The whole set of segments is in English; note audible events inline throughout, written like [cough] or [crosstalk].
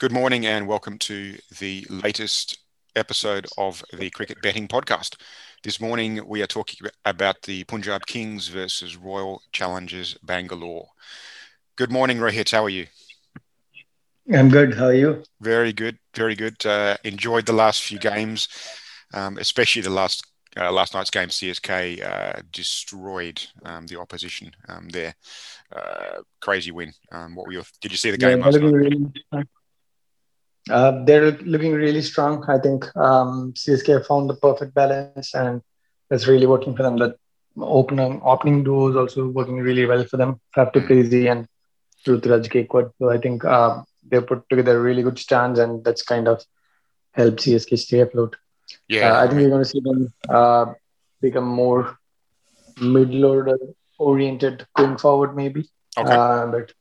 Good morning and welcome to the latest episode of the Cricket Betting Podcast. This morning we are talking about the Punjab Kings versus Royal Challengers Bangalore. Good morning, Rohit. How are you? I'm good. How are you? Very good. Very good. Uh, enjoyed the last few games, um, especially the last uh, last night's game. CSK uh, destroyed um, the opposition um, there. Uh, crazy win. Um, what were your? Did you see the game Yeah, last they're night? looking really, uh, they're looking really strong. I think um, CSK found the perfect balance, and it's really working for them. The opening opening duo is also working really well for them. Faf du Plessis and Ruturaj Gaikwad. So I think uh, they put together really good stance, and that's kind of helped CSK stay afloat. Yeah, Uh, I think we're going to see them uh, become more middle order oriented going forward, maybe. Okay. Uh, but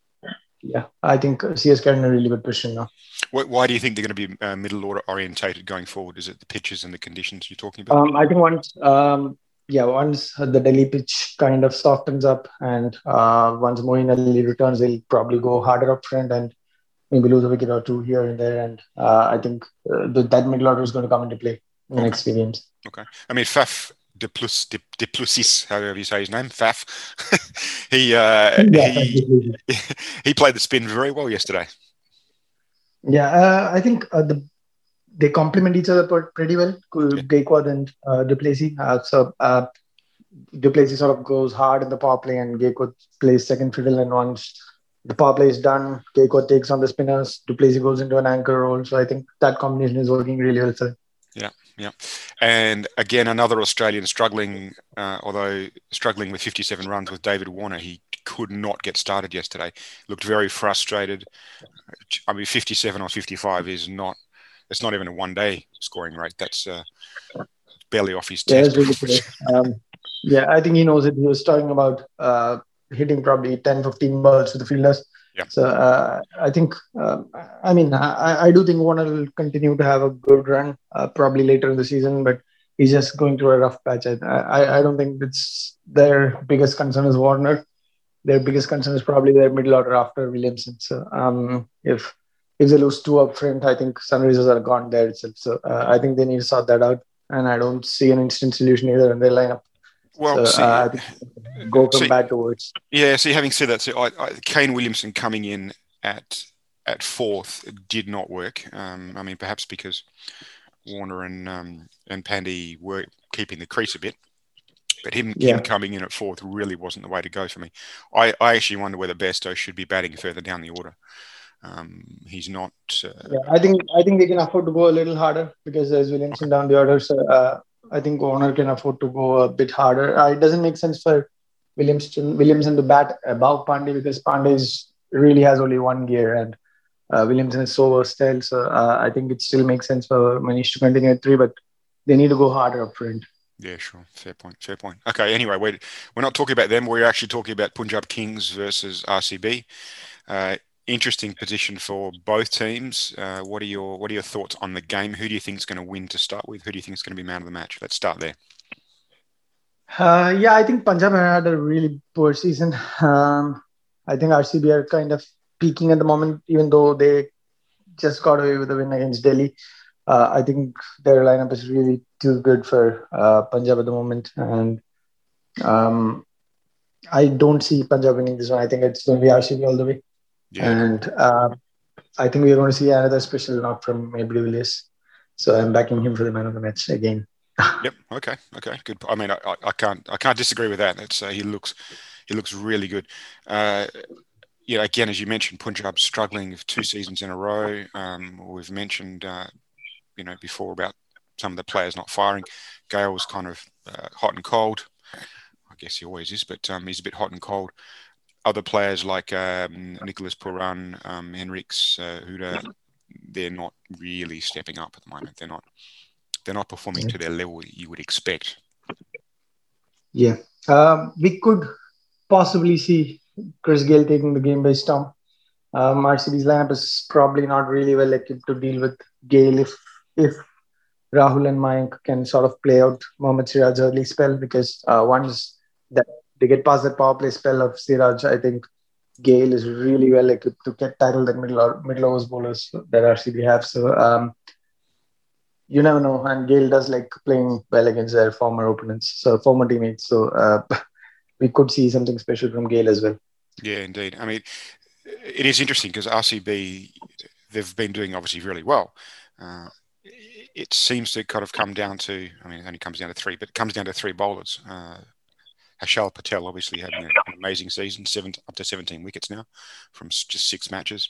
yeah, I think CSK are in a really good position now. Why, why do you think they're going to be uh, middle order orientated going forward? Is it the pitches and the conditions you're talking about? Um, I think once, um, yeah, once the Delhi pitch kind of softens up and uh, once Moeen Ali returns, they'll probably go harder up front and maybe lose a wicket or two here and there. And uh, I think uh, the, that middle order is going to come into play in the next few games. Okay. I mean, Faf de Plus de, de Plusis, however you say his name, Faf. [laughs] he uh, he [laughs] he played the spin very well yesterday. Yeah, uh, I think uh, the they complement each other pretty well. Yeah. And uh, du Plessis. Uh, so uh, du Plessis sort of goes hard in the power play, and Gaikwad plays second fiddle. And once the power play is done, Gaikwad takes on the spinners. du Plessis goes into an anchor role. So I think that combination is working really well for them. Yeah. And again, another Australian struggling, uh, although struggling with 57 runs with David Warner. He could not get started yesterday. Looked very frustrated. I mean, 57 or 55 is not, it's not even a one day scoring rate. That's uh, barely off his Yeah, test. really. Um, yeah, I think he knows it. He was talking about uh, hitting probably 10, 15 balls to the fielders. Yeah. So uh, I think, um, I mean, I, I do think Warner will continue to have a good run uh, probably later in the season, but he's just going through a rough patch. I, I, I don't think it's their biggest concern is Warner. Their biggest concern is probably their middle order after Williamson. So um, if if they lose two up front, I think Sunrisers are gone there itself. So uh, I think they need to sort that out. And I don't see an instant solution either in their lineup. Well, so see, uh, go from see- bad to worse. Yeah, see, having said that, so I, I, Kane Williamson coming in at at fourth did not work. Um, I mean, perhaps because Warner and um, and Pandey were keeping the crease a bit, but him, Yeah. him coming in at fourth really wasn't the way to go for me. I, I actually wonder whether Bairstow should be batting further down the order. Um, he's not. Uh, Yeah, I think I think they can afford to go a little harder because there's Williamson down the order. So uh, I think Warner can afford to go a bit harder. Uh, it doesn't make sense for Williamson Williamson to bat above Pandey because Pandey really has only one gear and uh, Williamson is so versatile. So uh, I think it still makes sense for Manish to continue at three, but they need to go harder up front. Yeah, sure. Fair point. Fair point. Okay. Anyway, we're, we're not talking about them. We're actually talking about Punjab Kings versus RCB. Uh, interesting position for both teams. Uh, what are your What are your thoughts on the game? Who do you think is going to win to start with? Who do you think is going to be man of the match? Let's start there. Uh, yeah, I think Punjab had a really poor season. Um, I think RCB are kind of peaking at the moment, even though they just got away with a win against Delhi. Uh, I think their lineup is really too good for uh, Punjab at the moment, and um, I don't see Punjab winning this one. I think it's going to be RCB all the way, Yeah. and uh, I think we're going to see another special knock from AB Villiers. So I'm backing him for the man of the match again. [laughs] Yep. Okay. Okay. Good. I mean, I, I, can't I can't disagree with that. It's uh, he looks he looks really good. Uh, yeah. Again, as you mentioned, Punjab struggling with two seasons in a row. Um, we've mentioned uh, you know before about some of the players not firing. Gayle was kind of uh, hot and cold. I guess he always is, but um, he's a bit hot and cold. Other players like um, Nicholas Pooran, um, Henriques, uh, Huda, they're not really stepping up at the moment. They're not they're not performing to their level you would expect. Yeah. Um, we could possibly see Chris Gayle taking the game by storm. Um, RCB's lineup is probably not really well equipped to deal with Gayle if if Rahul and Mayank can sort of play out Mohammad Siraj's early spell because uh, once that they get past that power play spell of Siraj, I think Gayle is really well equipped to get tackle the middle or middle overs bowlers that RCB have. So um, you never know. And Gayle does like playing well against their former opponents, so former teammates. So uh, [laughs] we could see something special from Gayle as well. Yeah, indeed. I mean, it is interesting because RCB they've been doing obviously really well. Uh, it seems to kind of come down to, I mean, it only comes down to three, but it comes down to three bowlers. Uh, Harshal Patel obviously having an amazing season, seven up to 17 wickets now from just six matches.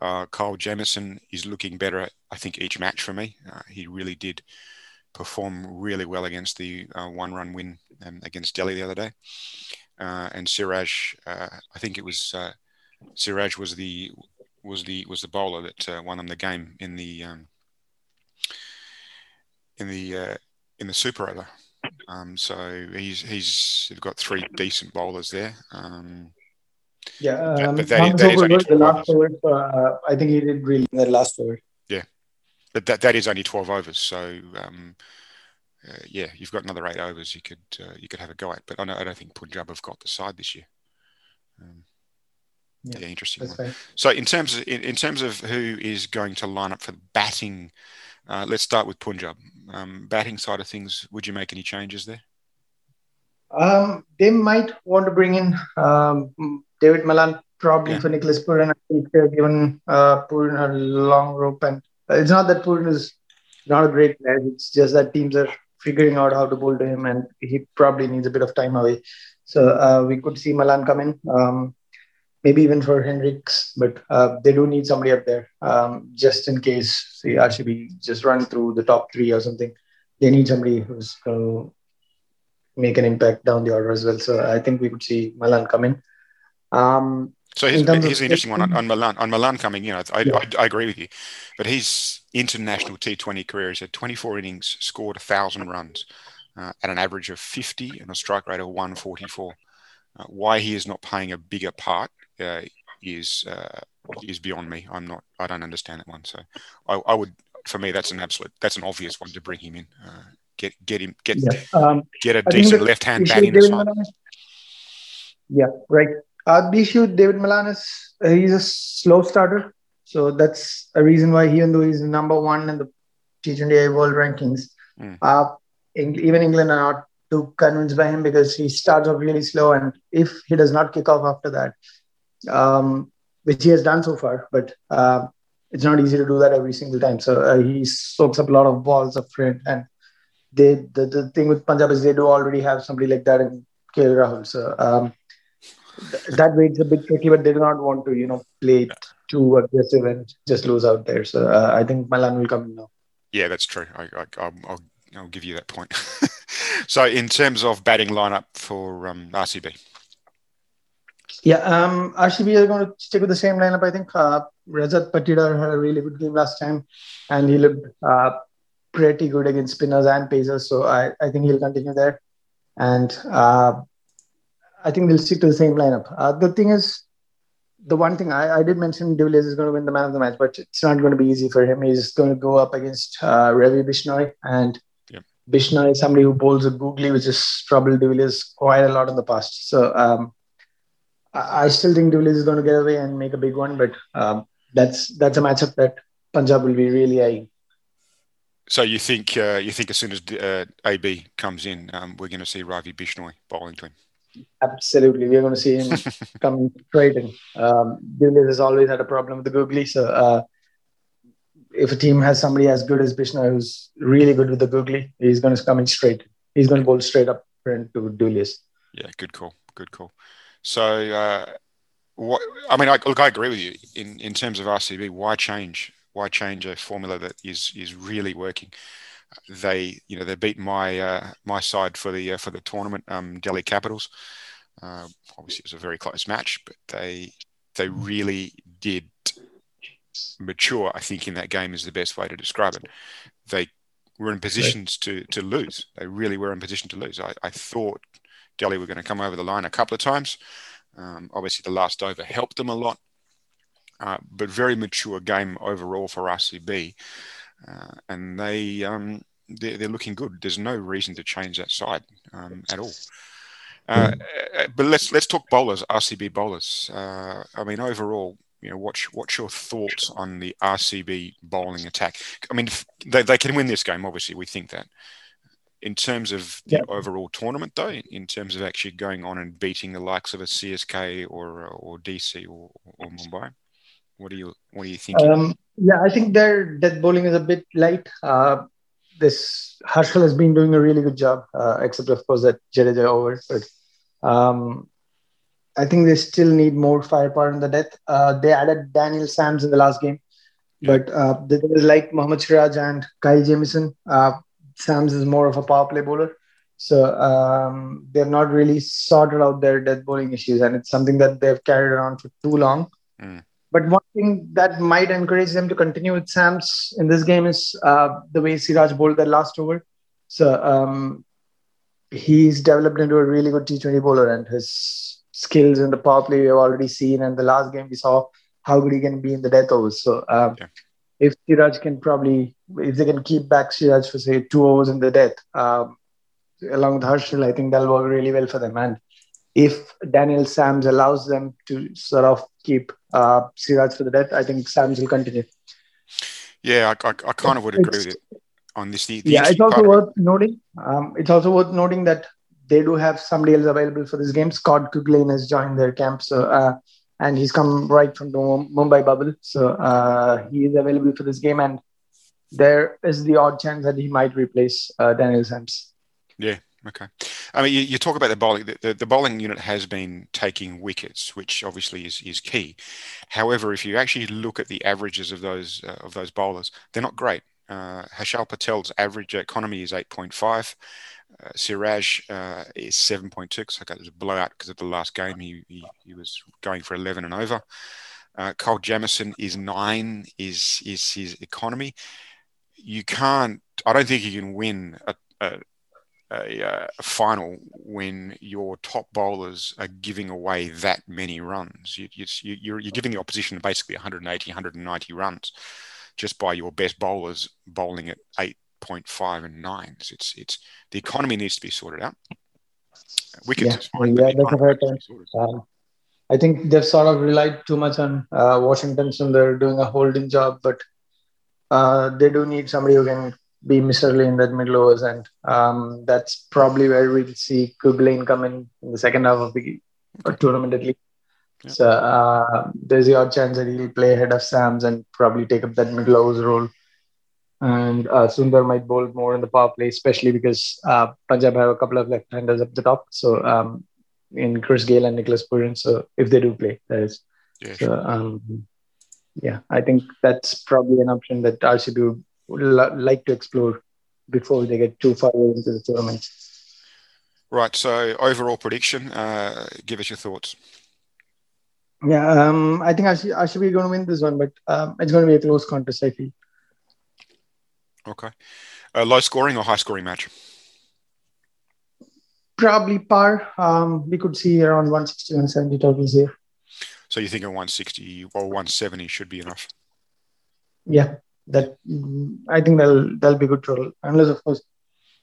Uh, Kyle Jamieson is looking better, I think, each match for me. Uh, he really did perform really well against the uh, one-run win um, against Delhi the other day. Uh, and Siraj, uh, I think it was uh, Siraj was the was the was the bowler that won them the game in the um, in the in the Super Over. Um, so he's he's got three decent bowlers there. Um, yeah, um, but that, that is only the last over. Uh, I think he did really in the last over. Yeah, but that that is only twelve overs. So um, uh, yeah, you've got another eight overs you could uh, you could have a go at. But I, know, I don't think Punjab have got the side this year. Um, yeah, yeah, interesting. So in terms of in, in, terms of who is going to line up for batting, uh, let's start with Punjab. Um, batting side of things, would you make any changes there? Um, they might want to bring in um, David Malan probably yeah. for Nicholas Pooran. If they're given uh, a long rope, and it's not that Pooran is not a great player. It's just that teams are figuring out how to bowl to him, and he probably needs a bit of time away. So uh, we could see Malan come in, um, maybe even for Henriques, but uh, they do need somebody up there um, just in case the RCB just run through the top three or something. They need somebody who's going to make an impact down the order as well. So I think we could see Malan come in. Um, so here's, here's an interesting one on, on Malan. On Malan coming, you know, I, yeah. I, I, agree with you, but his international T20 career, he's had 24 innings, scored a thousand runs uh, at an average of 50 and a strike rate of 144. Uh, why he is not playing a bigger part uh, is uh, is beyond me. I'm not. I don't understand that one. So I, I, would, for me, that's an absolute. That's an obvious one to bring him in. Uh, get get him get yeah. um, get a decent left hand batting side. Yeah, right. Uh, the issue David Malan is uh, he's a slow starter, so that's a reason why even though he's number one in the T20I World rankings, mm. uh, even England are not too convinced by him because he starts off really slow, and if he does not kick off after that, um, which he has done so far, but uh, it's not easy to do that every single time. So uh, he soaks up a lot of balls up front, and they the, the thing with Punjab is they do already have somebody like that in KL Rahul. So um, that way it's a bit tricky, but they do not want to, you know, play too aggressive and just lose out there. So uh, I think Malan will come in now. Yeah, that's true. I, will I'll, I'll give you that point. [laughs] so in terms of batting lineup for um, RCB. Yeah, um, RCB are going to stick with the same lineup. I think uh, Rajat Patidar had a really good game last time, and he looked uh, pretty good against spinners and pacers. So I, I think he'll continue there. And uh, I think they'll stick to the same lineup. Uh, the thing is, the one thing I, I did mention De Villiers is going to win the man of the match, but it's not going to be easy for him. He's going to go up against uh, Ravi Bishnoi, and yep. Bishnoi is somebody who bowls a googly, which has troubled De Villiers quite a lot in the past. So um, I, still think De is going to get away and make a big one, but um, that's that's a matchup that Punjab will be really eyeing. So you think uh, you think as soon as uh, AB comes in, um, we're going to see Ravi Bishnoi bowling to him? Absolutely, we're going to see him [laughs] coming straight in. Um, has always had a problem with the googly, so uh, if a team has somebody as good as Bishnoi who's really good with the googly, he's going to come in straight. He's going to bowl straight up to De Yeah, good call. Good call. So, uh, what? I mean, I, look, I agree with you in in terms of RCB. Why change? Why change a formula that is is really working? they you know they beat my uh, my side for the uh, for the tournament, um, Delhi Capitals. Uh, obviously, it was a very close match, but they they really did mature. I think in that game is the best way to describe it. They were in positions to to lose. They really were in position to lose. I, I thought Delhi were going to come over the line a couple of times. Um, obviously, the last over helped them a lot, uh, but very mature game overall for RCB uh, and they um, they're, they're, looking good. There's no reason to change that side um, at all. Uh, uh, but let's let's talk bowlers, RCB bowlers. Uh, I mean, overall, you know, what's what's your thoughts on the RCB bowling attack? I mean, they, they can win this game. Obviously, we think that. In terms of the overall tournament, though, in terms of actually going on and beating the likes of a CSK or or DC or, or Mumbai, what do you what do you think? Um, yeah, I think their death bowling is a bit light. Uh, this Harshal has been doing a really good job, uh, except of course that Jadeja over. But um, I think they still need more firepower in the death. Uh, they added Daniel Sams in the last game, but uh, they, like Mohammad Siraj and Kyle Jamieson. Uh, Sams is more of a power play bowler. So um, they've not really sorted out their death bowling issues, and it's something that they've carried around for too long. Mm. But one thing that might encourage them to continue with Sams in this game is uh, the way Siraj bowled that last over. So um, he's developed into a really good T20 bowler, and his skills in the power play we've already seen. And the last game we saw how good he can be in the death overs. So um, yeah. if Siraj can probably, if they can keep back Siraj for say two overs in the death, um, along with Harshal, I think that'll work really well for them. And if Daniel Sams allows them to sort of keep uh, Siraj for the death, I think Sams will continue. Yeah, I, I, I kind of would agree it's, with it on this. The, the yeah, it's also worth it. noting. Um, it's also worth noting that they do have somebody else available for this game. Scott Kuggeleijn has joined their camp, so uh, and he's come right from the Mumbai bubble, so uh, he is available for this game, and there is the odd chance that he might replace uh, Daniel Sams. Yeah, Okay. I mean, you, you talk about the bowling. The, the, the, bowling unit has been taking wickets, which obviously is, is key. However, if you actually look at the averages of those uh, of those bowlers, they're not great. Uh, Harshal Patel's average economy is 8.5. Uh, Siraj uh, is 7.2 because I got a blowout because of the last game. He, he, he, was going for 11 and over. Uh, Kyle Jamieson is nine. Is is his economy? You can't. I don't think you can win a, a a, uh, a, final when your top bowlers are giving away that many runs. You, you, you're, you're giving the opposition basically 180, 190 runs just by your best bowlers bowling at 8.5 and nines. It's, it's, the economy needs to be sorted out. Wickets yeah, fine, yeah that's a fair point. Um, I think they've sort of relied too much on uh, Washington, so they're doing a holding job, but uh, they do need somebody who can be miserly in that middle overs, and um, that's probably where we'll see Kuggeleijn come in in the second half of the tournament at least. Yeah. So uh, there's the odd chance that he'll play ahead of Sams and probably take up that middle overs role. And uh, Sundar might bowl more in the power play, especially because uh, Punjab have a couple of left-handers up the top. So um, in Chris Gayle and Nicholas Pooran. So if they do play, that is. Yeah, so, um, yeah, I think that's probably an option that RCB would like to explore before they get too far into the tournament. Right. So overall prediction, uh, give us your thoughts. Yeah, um, I think I should, I should be going to win this one, but um, it's going to be a close contest. I feel. Okay. A low scoring or high scoring match? Probably par. Um, we could see around 160, 170 totals here. So you think a 160 or 170 should be enough? Yeah that I think that'll they'll be good total. Unless of course,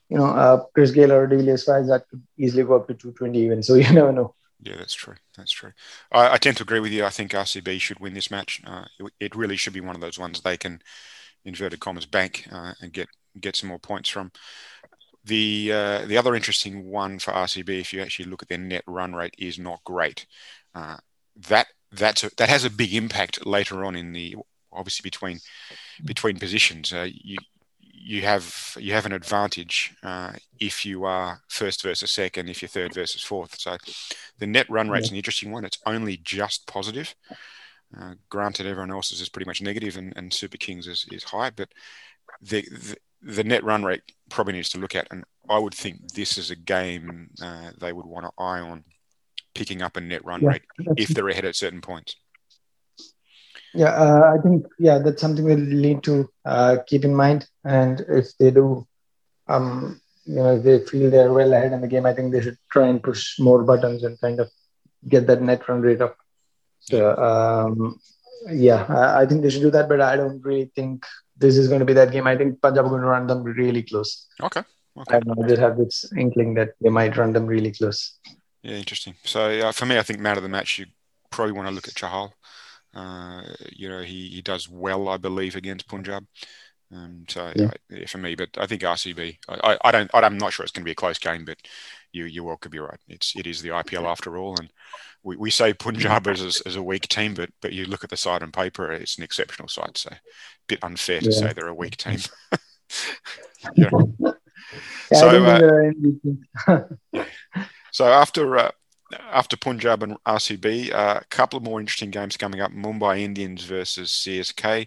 you know, uh, Chris Gayle or Villiers that could easily go up to 220 even. So [laughs] you never know. Yeah, that's true. That's true. I, I tend to agree with you. I think RCB should win this match. Uh, it, it, really should be one of those ones they can, inverted commas, bank uh, and get get some more points from. The uh, the other interesting one for RCB, if you actually look at their net run rate, is not great. Uh, that that's a, that has a big impact later on in the obviously between between positions. Uh, you you have you have an advantage uh, if you are first versus second, if you're third versus fourth. So the net run rate's yeah. an interesting one. It's only just positive. Uh, granted, everyone else's is pretty much negative, and, and Super Kings is, is high, but the, the, the net run rate probably needs to look at. And I would think this is a game uh, they would want to eye on picking up a net run yeah, rate if they're ahead at certain points. Yeah, uh, I think yeah, that's something we need to uh, keep in mind. And if they do, um, you know, if they feel they're well ahead in the game, I think they should try and push more buttons and kind of get that net run rate up. So um, yeah, I, I think they should do that. But I don't really think this is going to be that game. I think Punjab are going to run them really close. Okay. okay. I, know, I just have this inkling that they might run them really close. Yeah, interesting. So uh, for me, I think man of the match, you probably want to look at Chahal. Uh, you know, he, he does well, I believe, against Punjab. Um, so yeah. I, for me, but I think RCB. I, I don't. I'm not sure it's going to be a close game, but you you well could be right. It's it is the IPL after all, and we, we say Punjab is, is a weak team, but but you look at the side on paper, it's an exceptional side. So a bit unfair to yeah. say they're a weak team. [laughs] [laughs] yeah. so uh, yeah. [laughs] so after uh, after Punjab and RCB, uh, a couple of more interesting games coming up: Mumbai Indians versus CSK.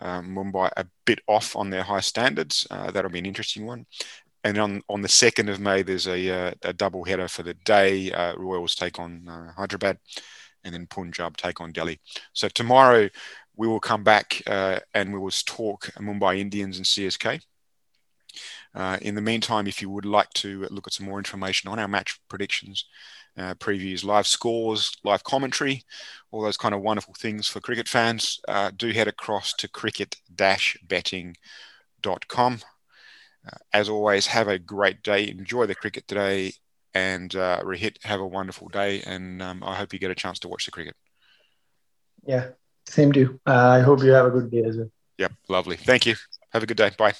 Um, Mumbai a bit off on their high standards. Uh, that'll be an interesting one. And on, on the 2nd of May, there's a, uh, a double header for the day. Uh, Royals take on uh, Hyderabad and then Punjab take on Delhi. So tomorrow we will come back uh, and we will talk Mumbai Indians and CSK. Uh, in the meantime, if you would like to look at some more information on our match predictions, uh, previews, live scores, live commentary, all those kind of wonderful things for cricket fans, uh, do head across to cricket-betting.com. Uh, as always, have a great day. Enjoy the cricket today. And uh, Rohit, have a wonderful day. And um, I hope you get a chance to watch the cricket. Yeah, same to you. Uh, I hope you have a good day as well. Yep, lovely. Thank you. Have a good day. Bye.